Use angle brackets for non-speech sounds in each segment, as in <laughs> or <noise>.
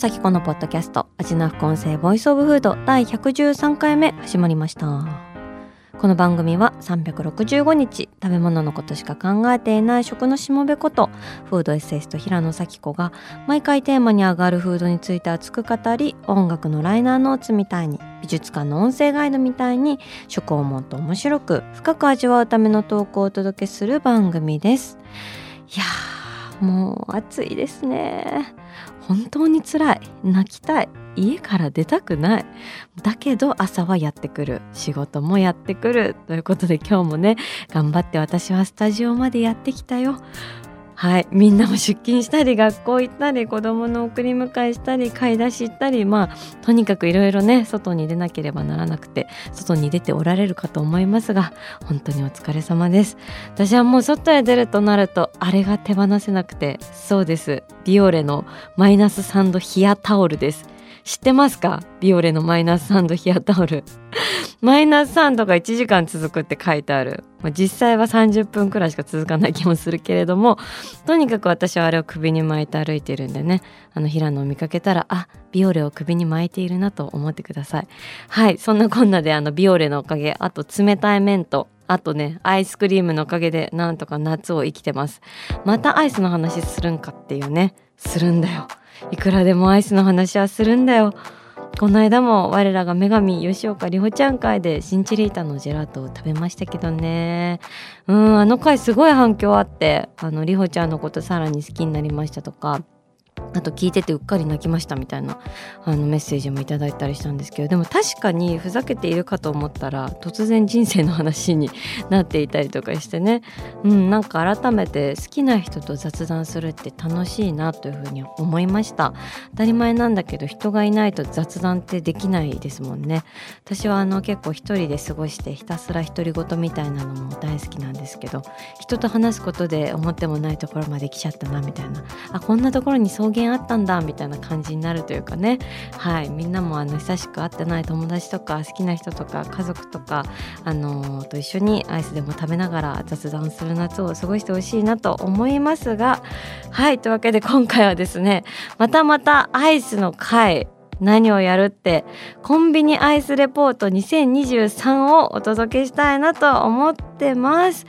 紗季子のポッドキャスト味な副音声ボイスオブフード第113回目始まりました。この番組は365日食べ物のことしか考えていない食のしもべことフードエッセイスト平野紗季子が毎回テーマに上がるフードについて熱く語り音楽のライナーノーツみたいに美術館の音声ガイドみたいに食をもっと面白く深く味わうための投稿をお届けする番組です。いやーもう暑いですね。本当に辛い。泣きたい。家から出たくない。だけど朝はやってくる。仕事もやってくる。ということで今日もね頑張って私はスタジオまでやってきたよ。はい。みんなも出勤したり学校行ったり子どもの送り迎えしたり買い出し行ったりまあとにかくいろいろね外に出なければならなくて外に出ておられるかと思いますが本当にお疲れ様です。私はもう外へ出るとなるとあれが手放せなくてそうです。ビオレのマイナス3度ヒアタオルです。知ってますか？ビオレのマイナス3度冷やタオル。<laughs> マイナス3度が1時間続くって書いてある、まあ、実際は30分くらいしか続かない気もするけれどもとにかく私はあれを首に巻いて歩いてるんでね。あの平野を見かけたらあビオレを首に巻いているなと思ってください。はいそんなこんなであのビオレのおかげあと冷たい麺とあとねアイスクリームのおかげでなんとか夏を生きてます。またアイスの話するんかっていうね。するんだよ。いくらでもアイスの話はするんだよ。この間も我らが女神吉岡里帆ちゃん会でシンチリータのジェラートを食べましたけどね。うんあの回すごい反響あってあの里帆ちゃんのことさらに好きになりましたとかあと聞いててうっかり泣きましたみたいなあのメッセージもいただいたりしたんですけどでも確かにふざけているかと思ったら突然人生の話になっていたりとかしてね、うん、なんか改めて好きな人と雑談するって楽しいなというふうに思いました。当たり前なんだけど人がいないと雑談ってできないですもんね。私はあの結構一人で過ごしてひたすら独り言みたいなのも大好きなんですけど人と話すことで思ってもないところまで来ちゃったなみたいな。あこんなところに草原あったんだみたいな感じになるというかね。はい。みんなもあの久しく会ってない友達とか好きな人とか家族とかあのー、と一緒にアイスでも食べながら雑談する夏を過ごしてほしいなと思いますが。はい。というわけで今回はですねまたまたアイスの回何をやるってコンビニアイスレポート2023をお届けしたいなと思ってます。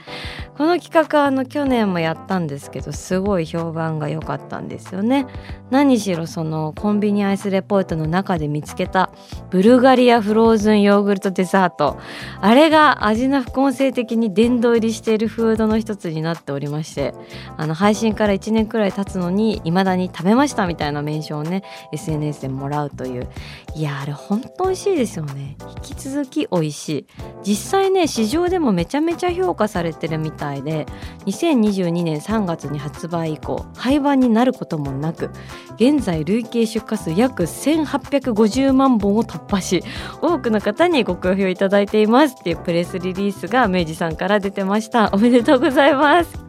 この企画はあの去年もやったんですけどすごい評判が良かったんですよね。何しろそのコンビニアイスレポートの中で見つけたブルガリアフローズンヨーグルトデザート。あれが味の副音声的に殿堂入りしているフードの一つになっておりましてあの配信から1年くらい経つのに未だに食べましたみたいなメンションをね SNS でもらうという。いやあれ本当美味しいですよね。引き続き美味しい。実際ね市場でもめちゃめちゃ評価されてるみたいで2022年3月に発売以降廃盤になることもなく現在累計出荷数約1850万本を突破し多くの方にご好評いただいていますっていうプレスリリースが明治さんから出てました。おめでとうございます。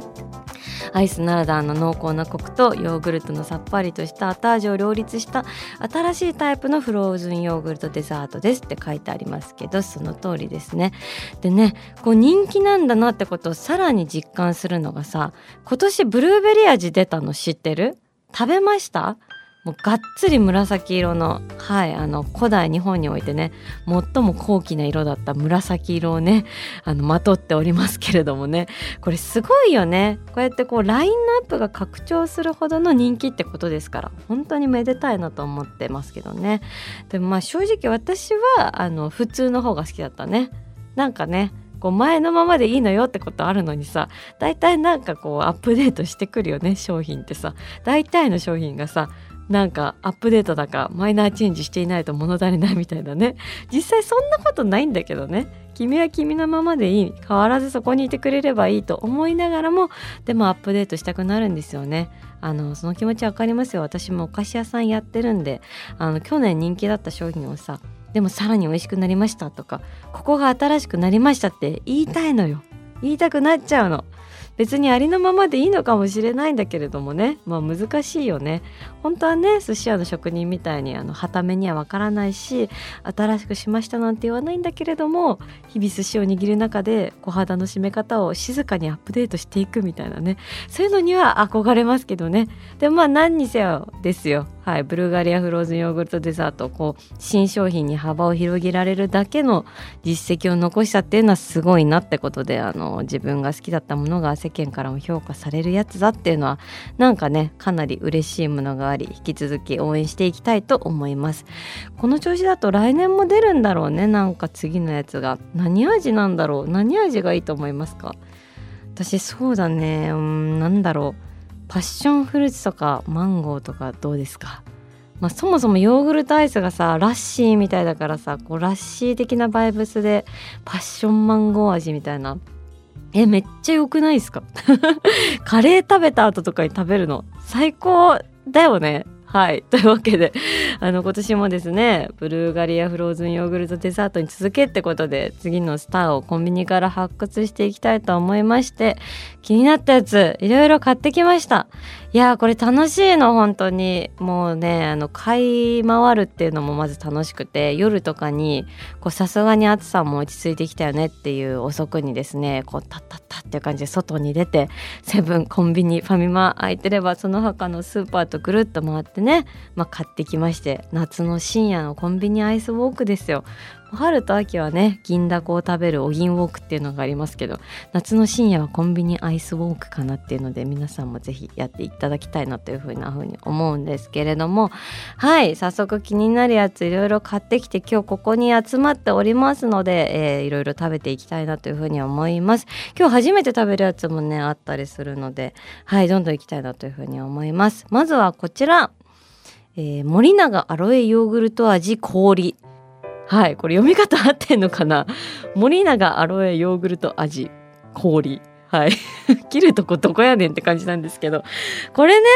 <laughs> アイスならではの濃厚なコクとヨーグルトのさっぱりとした後味を両立した新しいタイプのフローズンヨーグルトデザートですって書いてありますけどその通りですね。でねこう人気なんだなってことをさらに実感するのがさ今年ブルーベリー味出たの知ってる？食べました？もうがっつり紫色のはいあの古代日本においてね最も高貴な色だった紫色をねあのまとっておりますけれどもねこれすごいよね。こうやってこうラインナップが拡張するほどの人気ってことですから本当にめでたいなと思ってますけどね。でもまあ正直私はあの普通の方が好きだったね。なんかねこう前のままでいいのよってことあるのにさ大体なんかこうアップデートしてくるよね商品ってさ。大体の商品がさなんかアップデートだかマイナーチェンジしていないと物足りないみたいなね。実際そんなことないんだけどね。君は君のままでいい。変わらずそこにいてくれればいいと思いながらもでもアップデートしたくなるんですよね。あのその気持ちわかりますよ。私もお菓子屋さんやってるんであの去年人気だった商品をさでもさらに美味しくなりましたとかここが新しくなりましたって言いたいのよ。言いたくなっちゃうの。別にありのままでいいのかもしれないんだけれどもね。まあ難しいよね。本当はね寿司屋の職人みたいにあのはためにはわからないし新しくしましたなんて言わないんだけれども日々寿司を握る中で小肌の締め方を静かにアップデートしていくみたいなね。そういうのには憧れますけどね。でもまあ何にせよですよ。はい、ブルガリアフローズンヨーグルトデザートこう新商品に幅を広げられるだけの実績を残したっていうのはすごいなってことであの自分が好きだったものが世間からも評価されるやつだっていうのはなんかねかなり嬉しいものがあり引き続き応援していきたいと思います。この調子だと来年も出るんだろうねなんか次のやつが。何味なんだろう？何味がいいと思いますか？私そうだね。うんなんだろう。パッションフルーツとかマンゴーとかどうですか？まあ、そもそもヨーグルトアイスがさラッシーみたいだからさこうラッシー的なバイブスでパッションマンゴー味みたいなえめっちゃ良くないですか？<laughs> カレー食べた後とかに食べるの最高だよね。はい。<laughs> というわけで、あの、今年もですね、ブルーガリアフローズンヨーグルトデザートに続けってことで、次のスターをコンビニから発掘していきたいと思いまして、気になったやつ、いろいろ買ってきました。いやこれ楽しいの本当にもうねあの買い回るっていうのもまず楽しくて夜とかにさすがに暑さも落ち着いてきたよねっていう遅くにですねこうタッタッタっていう感じで外に出てセブンコンビニファミマ空いてればその他のスーパーとぐるっと回ってね、ね。まあ、買ってきまして夏の深夜のコンビニアイスウォークですよ。春と秋はね銀だこを食べるお銀ウォークっていうのがありますけど夏の深夜はコンビニアイスウォークかなっていうので皆さんもぜひやっていただきたいなというふうな風に思うんですけれども。はい早速気になるやついろいろ買ってきて今日ここに集まっておりますので、えー、いろいろ食べていきたいなというふうに思います。今日初めて食べるやつもねあったりするのではいどんどんいきたいなというふうに思います。まずはこちら。えー、森永アロエヨーグルト味氷はい、これ読み方合ってんのかな？森永アロエヨーグルト味氷。はい。<laughs> <laughs> 切るとこどこやねんって感じなんですけど。これね、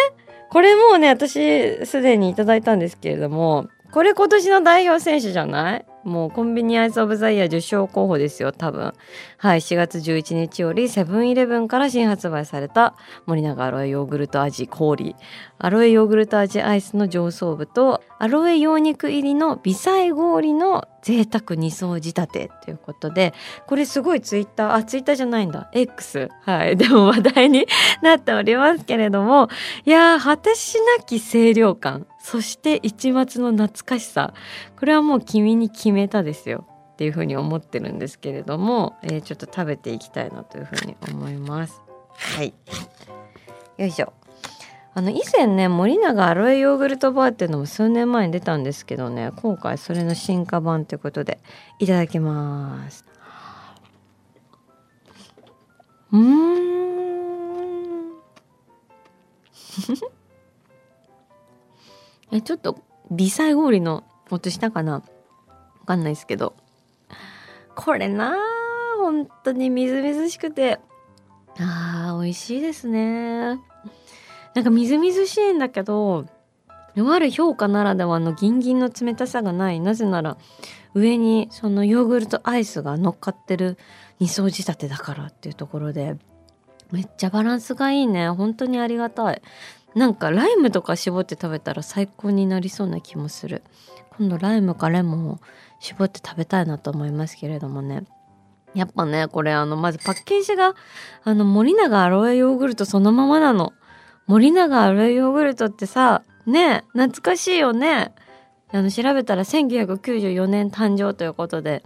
これもうね、私すでにいただいたんですけれども、これ今年の代表選手じゃない？もうコンビニアイスオブザイヤー受賞候補ですよ多分はい4月11日よりセブンイレブンから新発売された森永アロエヨーグルト味氷。アロエヨーグルト味アイスの上層部とアロエ羊肉入りの微細氷の贅沢二層仕立てということでこれすごいツイッターあツイッターじゃないんだ。X はい。でも話題になっておりますけれどもいやー果てしなき清涼感そして一末の懐かしさこれはもう君に決めたですよ。っていうふうに思ってるんですけれども、えー、ちょっと食べていきたいなというふうに思います。はい。よいしょ。あの以前ね森永アロエヨーグルトバーっていうのも数年前に出たんですけどね今回それの進化版ということでいただきます。うん。<laughs> えちょっと微細氷の音したかな？わかんないですけど。これな本当にみずみずしくて。あー美味しいですね。なんかみずみずしいんだけどとある評価ならではのギンギンの冷たさがない。なぜなら上にそのヨーグルトアイスが乗っかってる2層仕立てだからっていうところでめっちゃバランスがいいね。本当にありがたい。なんかライムとか絞って食べたら最高になりそうな気もする。今度ライムかレモンを絞って食べたいなと思いますけれどもね。やっぱねこれあのまずパッケージがあの森永アロエヨーグルトそのままなの。森永アロエヨーグルトってさね懐かしいよね。あの調べたら1994年誕生ということで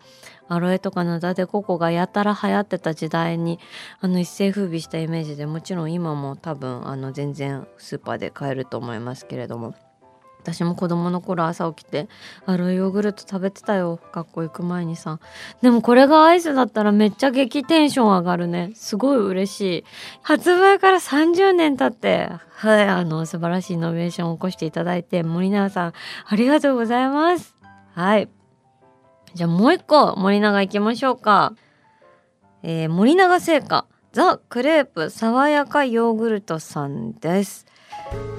アロエとかナダデココがやたら流行ってた時代にあの一世風靡したイメージでもちろん今も多分あの全然スーパーで買えると思いますけれども。私も子供の頃朝起きてアロイヨーグルト食べてたよ学校行く前にさ。でもこれがアイスだったらめっちゃ激テンション上がるね。すごい嬉しい。発売から30年経ってはいあの素晴らしいイノベーションを起こしていただいて森永さんありがとうございます。はい。じゃあもう一個森永行きましょうか。えー、森永製菓ザ・クレープ爽やかヨーグルトさんです。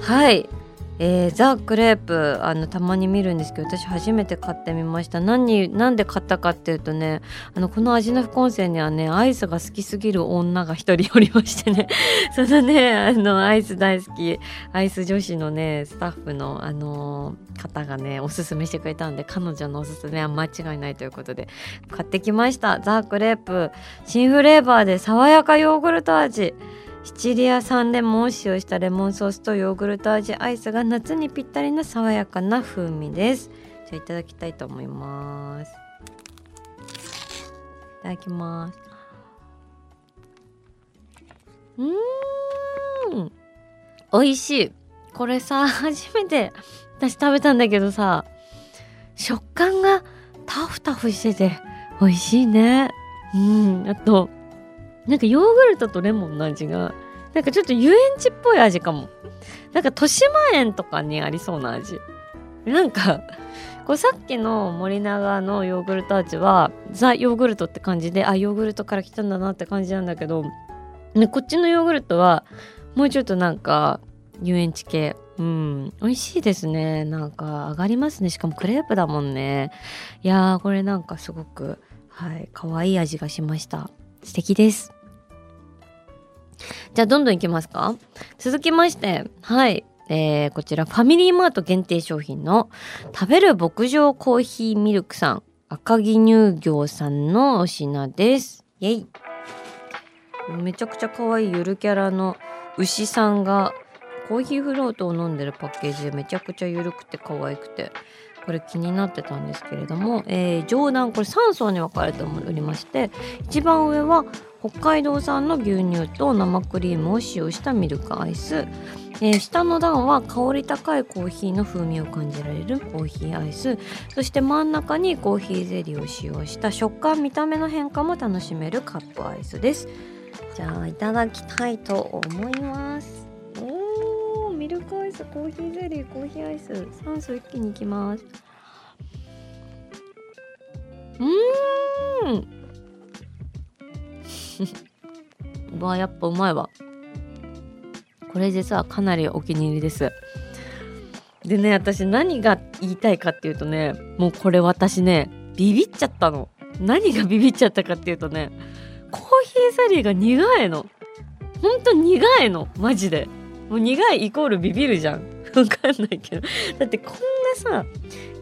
はい。えー、ザ・クレープあのたまに見るんですけど私初めて買ってみました。何なんで買ったかっていうとねあのこの味の副音声にはねアイスが好きすぎる女が一人おりましてね。<laughs> そのねあのアイス大好きアイス女子のねスタッフのあのー、方がねおすすめしてくれたんで彼女のおすすめは間違いないということで買ってきました。ザ・クレープ。新フレーバーで爽やかヨーグルト味。シチリア産レモンを使用したレモンソースとヨーグルト味アイスが夏にぴったりな爽やかな風味です。じゃあいただきたいと思います。いただきます。うん美味しい。これさ初めて私食べたんだけどさ食感がタフタフしてて美味しいね。うんあとなんかヨーグルトとレモンの味がなんかちょっと遊園地っぽい味かも。なんか豊島園とかにありそうな味。なんかこうさっきの森永のヨーグルト味はザ・ヨーグルトって感じであヨーグルトから来たんだなって感じなんだけど、ね、こっちのヨーグルトはもうちょっとなんか遊園地系。うん。美味しいですね。なんか上がりますね。しかもクレープだもんね。いやーこれなんかすごくはい可愛い味がしました。素敵です。じゃあどんどんいきますか。続きましてはい。えー、こちらファミリーマート限定商品の食べる牧場コーヒーミルクさん赤城乳業さんのお品です。イェイ。めちゃくちゃ可愛いゆるキャラの牛さんがコーヒーフロートを飲んでるパッケージでめちゃくちゃゆるくて可愛くてこれ気になってたんですけれども、えー、上段これ3層に分かれておりまして一番上は北海道産の牛乳と生クリームを使用したミルクアイス、えー、下の段は香り高いコーヒーの風味を感じられるコーヒーアイス。そして真ん中にコーヒーゼリーを使用した食感見た目の変化も楽しめるカップアイスです。じゃあいただきたいと思います。おーミルクアイスコーヒーゼリーコーヒーアイス。3層一気にいきます。うん。<laughs> うわやっぱうまいわ。これ実はかなりお気に入りです。でね私何が言いたいかっていうとねもうこれ私ねビビっちゃったの。何がビビっちゃったかっていうとねコーヒーゼリーが苦いの。ほんと苦いの。マジで。もう苦いイコールビビるじゃん。<laughs> わかんないけど。だってこんなさ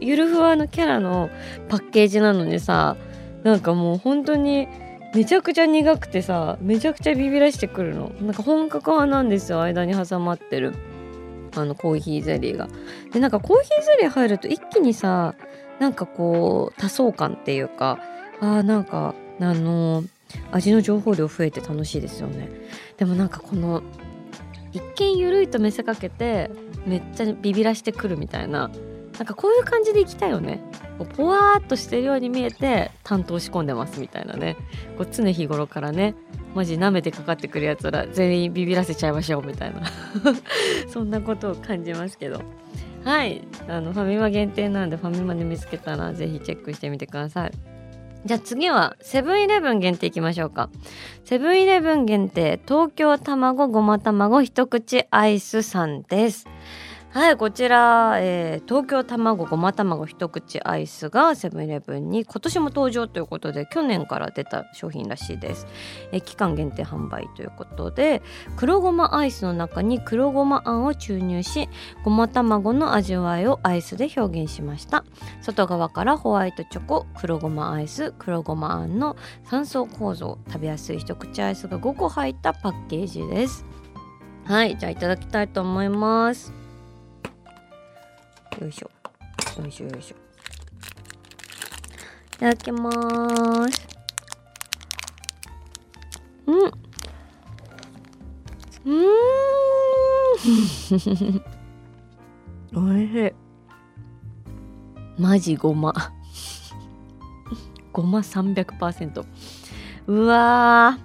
ゆるふわのキャラのパッケージなのにさなんかもう本当にめちゃくちゃ苦くてさめちゃくちゃビビらしてくるの。なんか本格派なんですよ間に挟まってる。あのコーヒーゼリーが。でなんかコーヒーゼリー入ると一気にさなんかこう多層感っていうかあーなんかあの味の情報量増えて楽しいですよね。でもなんかこの一見ゆるいと見せかけてめっちゃビビらしてくるみたいな。なんかこういう感じでいきたいよね。ポワーっとしてるように見えて担当仕込んでますみたいなね。こう常日頃からねマジ舐めてかかってくるやつら全員ビビらせちゃいましょうみたいな。<laughs> そんなことを感じますけど。はい。あのファミマ限定なんでファミマで見つけたら是非チェックしてみてください。じゃあ次はセブンイレブン限定いきましょうか。セブンイレブン限定東京卵ごま卵一口アイスさんです。はいこちら、えー、東京卵ごま卵一口アイスがセブンイレブンに今年も登場ということで去年から出た商品らしいです、えー、期間限定販売ということで黒ごまアイスの中に黒ごまあんを注入しごま卵の味わいをアイスで表現しました。外側からホワイトチョコ黒ごまアイス黒ごまあんの3層構造食べやすい一口アイスが5個入ったパッケージです。はいじゃあいただきたいと思います。よいしょ。よいしょよいしょ。いただきます。うん。うん。おいしい。マジごま。ごま300%うわ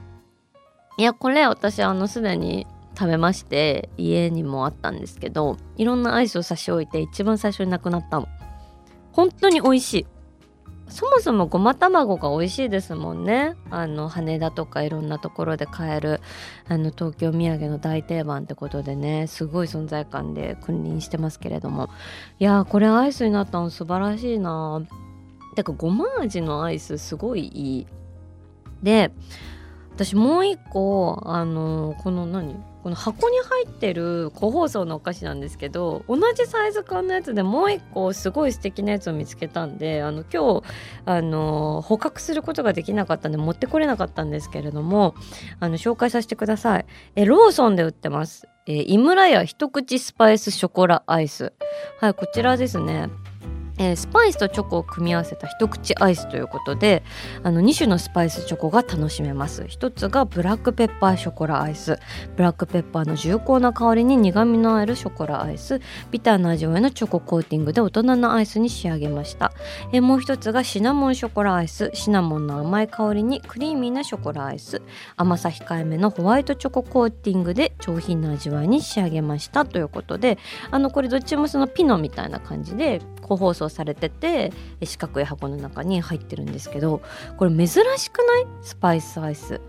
いやこれ私あのすでに食べまして家にもあったんですけどいろんなアイスを差し置いて一番最初になくなったの。本当に美味しい。そもそもごま卵が美味しいですもんね。あの羽田とかいろんなところで買えるあの東京土産の大定番ってことでねすごい存在感で君臨してますけれども。いやーこれアイスになったの素晴らしいな。てかごま味のアイスすごいいい。で私もう一個あのこの何？この箱に入ってる個包装のお菓子なんですけど同じサイズ感のやつでもう一個すごい素敵なやつを見つけたんであの今日あの捕獲することができなかったんで持ってこれなかったんですけれどもあの紹介させてください。えローソンで売ってます。え井村屋一口スパイスショコラアイス。はいこちらですね。えー、スパイスとチョコを組み合わせた一口アイスということであの2種のスパイスチョコが楽しめます。一つがブラックペッパーショコラアイス。ブラックペッパーの重厚な香りに苦みのあるショコラアイス。ビターな味わいのチョココーティングで大人のアイスに仕上げました、えー、もう一つがシナモンショコラアイス。シナモンの甘い香りにクリーミーなショコラアイス。甘さ控えめのホワイトチョココーティングで上品な味わいに仕上げました。ということであのこれどっちもそのピノみたいな感じで個包装されてて四角い箱の中に入ってるんですけどこれ珍しくない？スパイスアイス。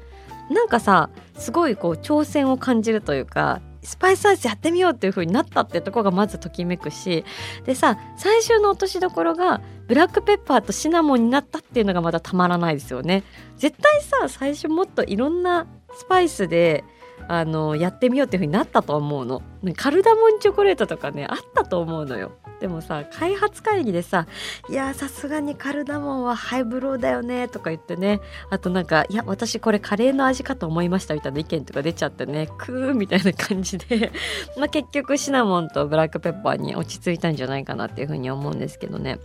なんかさすごいこう挑戦を感じるというかスパイスアイスやってみようっていう風になったってとこがまずときめくしでさ最終の落としどころがブラックペッパーとシナモンになったっていうのがまたたまらないですよね。絶対さ最初もっといろんなスパイスであのやってみようっていう風になったと思うの。カルダモンチョコレートとかねあったと思うのよ。でもさ開発会議でさ「いやさすがにカルダモンはハイブローだよね」とか言ってね。あとなんか「いや私これカレーの味かと思いました」みたいな意見とか出ちゃってね。クーみたいな感じで。<laughs> まあ結局シナモンとブラックペッパーに落ち着いたんじゃないかなっていうふうに思うんですけどね。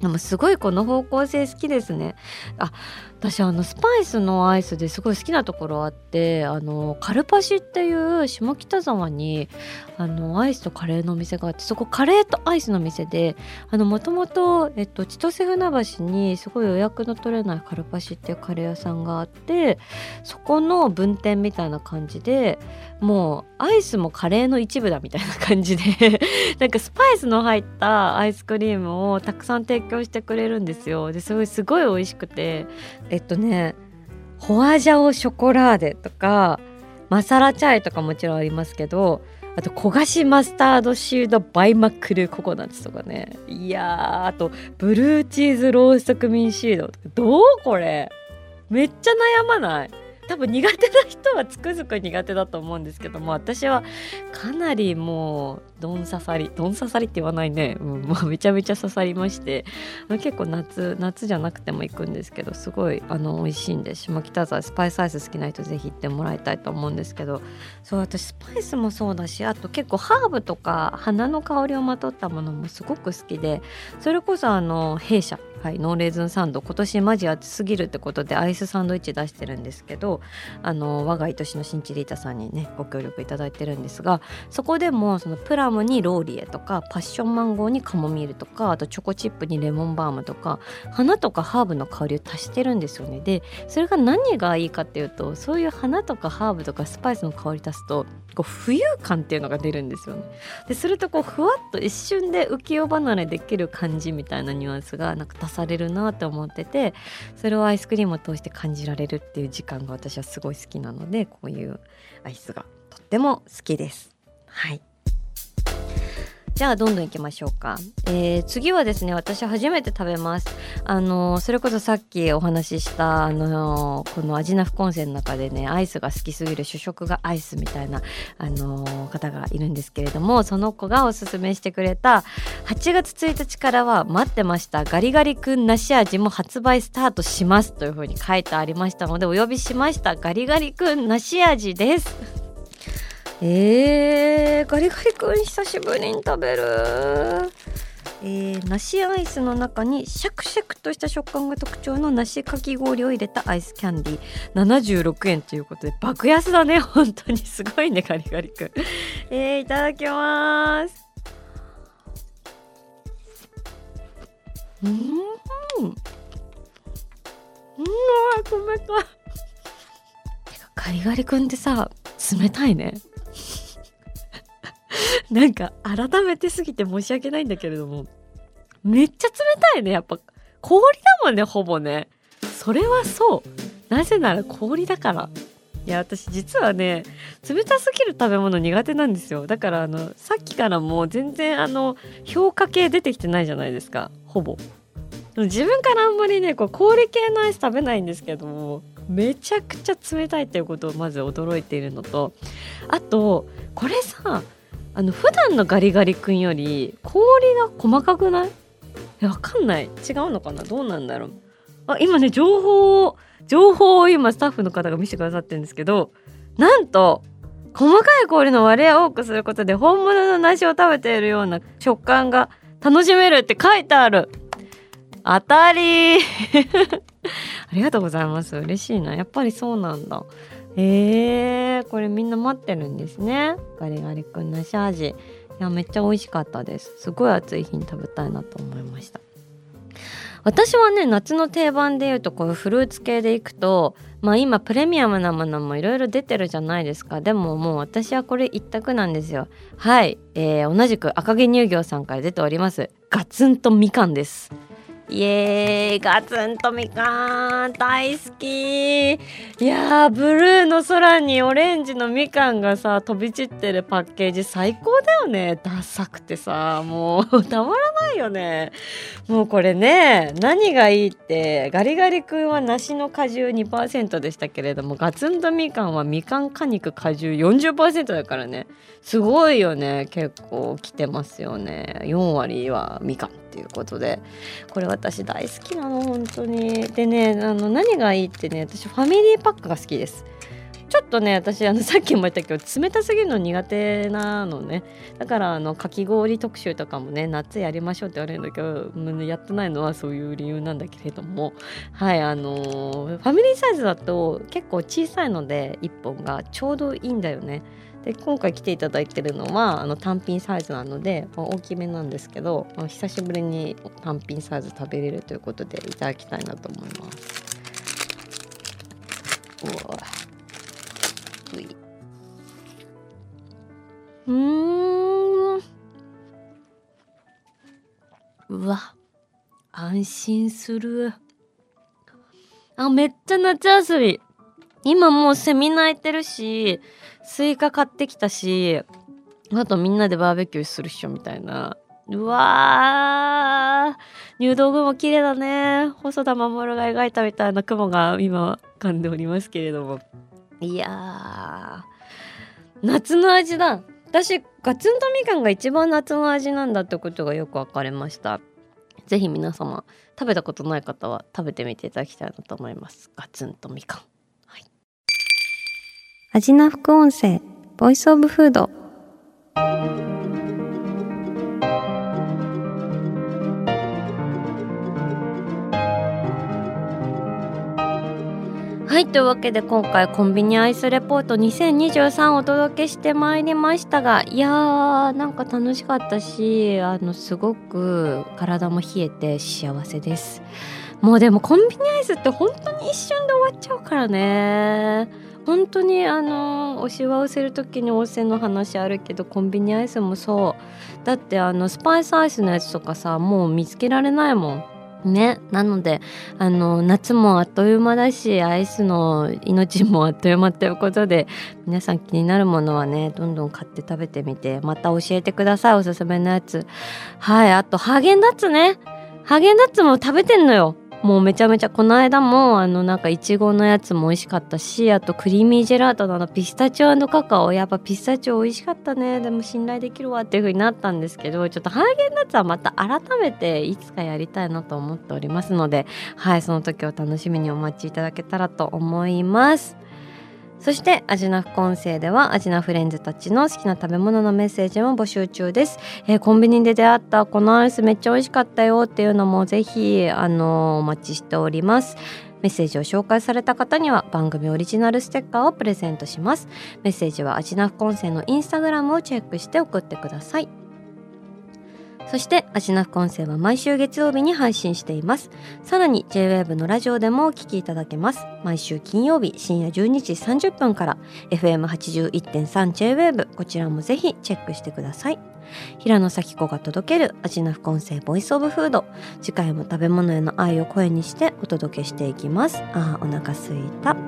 でもすごいこの方向性好きですね。あ私あのスパイスのアイスですごい好きなところあってあのカルパシっていう下北沢にあのアイスとカレーのお店があってそこカレーとアイスの店でもともと千歳船橋にすごい予約の取れないカルパシっていうカレー屋さんがあってそこの分店みたいな感じでもうアイスもカレーの一部だみたいな感じで <laughs> なんかスパイスの入ったアイスクリームをたくさん提供してくれるんですよ。ですごいすごい美味しくてえっとねホワジャオショコラーデとかマサラチャイとかもちろんありますけどあと焦がしマスタードシードバイマックルココナッツとかね。いやあとブルーチーズローストクミンシードどうこれ。めっちゃ悩まない。多分苦手な人はつくづく苦手だと思うんですけども私はかなりもうどん刺さりどん刺さりって言わないね、うんまあ、めちゃめちゃ刺さりまして結構夏夏じゃなくても行くんですけどすごいあの美味しいんで下北沢スパイスアイス好きな人ぜひ行ってもらいたいと思うんですけどそう私スパイスもそうだしあと結構ハーブとか花の香りをまとったものもすごく好きでそれこそあの弊社。はい、ノーレーズンサンド今年マジ暑すぎるってことでアイスサンドイッチ出してるんですけどあの我が愛しのシンチリータさんにねご協力いただいてるんですがそこでもそのプラムにローリエとかパッションマンゴーにカモミールとかあとチョコチップにレモンバームとか花とかハーブの香りを足してるんですよね。でそれが何がいいかっていうとそういう花とかハーブとかスパイスの香り足すとこう浮遊感っていうのが出るんですよね。でするとこうふわっと一瞬で浮世離れできる感じみたいなニュアンスがなんか足されるなと思っててそれをアイスクリームを通して感じられるっていう時間が私はすごい好きなのでこういうアイスがとっても好きです。はいじゃあどんどんいきましょうか、えー、次はですね私初めて食べます。あの、それこそさっきお話ししたあのー、この味な副温泉の中でねアイスが好きすぎる主食がアイスみたいなあの方がいるんですけれどもその子がおすすめしてくれた8月1日からは待ってましたガリガリ君梨味も発売スタートしますというふうに書いてありましたのでお呼びしましたガリガリ君梨味です。えー、ガリガリ君久しぶりに食べる。えー、梨アイスの中にシャクシャクとした食感が特徴の梨かき氷を入れたアイスキャンディー。76円ということで爆安だね。本当にすごいねガリガリ君。えー、いただきます。うん。うん冷たい。ガリガリ君ってさ冷たいね。<laughs> なんか改めてすぎて申し訳ないんだけれども。めっちゃ冷たいねやっぱ。氷だもんねほぼね。それはそう。なぜなら氷だから。いや私実はね冷たすぎる食べ物苦手なんですよ。だからあのさっきからもう全然あの評価系出てきてないじゃないですか。ほぼ。自分からあんまりねこう氷系のアイス食べないんですけどもめちゃくちゃ冷たいっていうことをまず驚いているのとあとこれさあの普段のガリガリ君より氷が細かくない？わかんない。違うのかな？どうなんだろう。あ今ね情報を情報を今スタッフの方が見せてくださってるんですけどなんと細かい氷の割合を多くすることで本物の梨を食べているような食感が楽しめるって書いてある。当たり <laughs> ありがとうございます。嬉しいな。やっぱりそうなんだ。えー、これみんな待ってるんですね。ガリガリ君梨味いやめっちゃ美味しかったです。すごい暑い日に食べたいなと思いました。私はね夏の定番でいうとこういうフルーツ系でいくとまあ今プレミアムなものもいろいろ出てるじゃないですか。でももう私はこれ一択なんですよ。はい、えー、同じく赤城乳業さんから出ております。ガツンとみかんです。イエーイガツンとみかん大好き。いやブルーの空にオレンジのみかんがさ飛び散ってるパッケージ最高だよね。ダサくてさもうたまらないよね。もうこれね何がいいってガリガリ君は梨の果汁2%でしたけれどもガツンとみかんはみかん果肉果汁40%だからね。すごいよね。結構来てますよね。4割はみかん。っていうことでこれ私大好きなの本当に。でねあの何がいいってね私ファミリーパックが好きです。ちょっとね私あのさっきも言ったけど冷たすぎるの苦手なのね。だからあのかき氷特集とかもね夏やりましょうって言われるんだけどねやってないのはそういう理由なんだけれども。はいあのー、ファミリーサイズだと結構小さいので1本がちょうどいいんだよね。で今回来ていただいてるのはあの単品サイズなので、まあ、大きめなんですけど、まあ、久しぶりに単品サイズ食べれるということでいただきたいなと思います。うわ。うん。うわ。安心する。あめっちゃ夏休み。今もうセミ鳴いてるしスイカ買ってきたしあとみんなでバーベキューするっしょみたいな。うわー入道雲綺麗だね。細田守が描いたみたいな雲が今浮かんでおりますけれども。いや夏の味だ。私ガツンとみかんが一番夏の味なんだってことがよく分かりました。是非皆様食べたことない方は食べてみていただきたいなと思います。ガツンとみかん。味な副音声ボイスオブフード。はいというわけで今回コンビニアイスレポート2023お届けしてまいりましたがいやーなんか楽しかったしあのすごく体も冷えて幸せです。もうでもコンビニアイスって本当に一瞬で終わっちゃうからね。本当にあのおしわをする時に温泉の話あるけどコンビニアイスもそう。だってあのスパイスアイスのやつとかさもう見つけられないもん。ね。なのであの夏もあっという間だしアイスの命もあっという間ということで皆さん気になるものはねどんどん買って食べてみてまた教えてくださいおすすめのやつ。はいあとハーゲンダッツね。ハーゲンダッツも食べてんのよ。もうめちゃめちゃこの間もあのなんかいちごのやつも美味しかったしあとクリーミージェラートののピスタチオカカオやっぱピスタチオ美味しかったねでも信頼できるわっていう風になったんですけどちょっとハーゲンダッツはまた改めていつかやりたいなと思っておりますのではいその時を楽しみにお待ちいただけたらと思います。そしてアジナフコンセではアジナフレンズたちの好きな食べ物のメッセージも募集中です、えー、コンビニで出会ったこのアイスめっちゃ美味しかったよっていうのもぜひあのー、お待ちしております。メッセージを紹介された方には番組オリジナルステッカーをプレゼントします。メッセージはアジナフコンセのインスタグラムをチェックして送ってください。そしてアジナフ音声は毎週月曜日に配信しています。さらに JWAVE のラジオでもお聞きいただけます。毎週金曜日深夜12時30分から FM81.3JWAVE こちらもぜひチェックしてください。平野咲子が届けるアジナフ音声ボイスオブフード。次回も食べ物への愛を声にしてお届けしていきます。あーお腹すいた。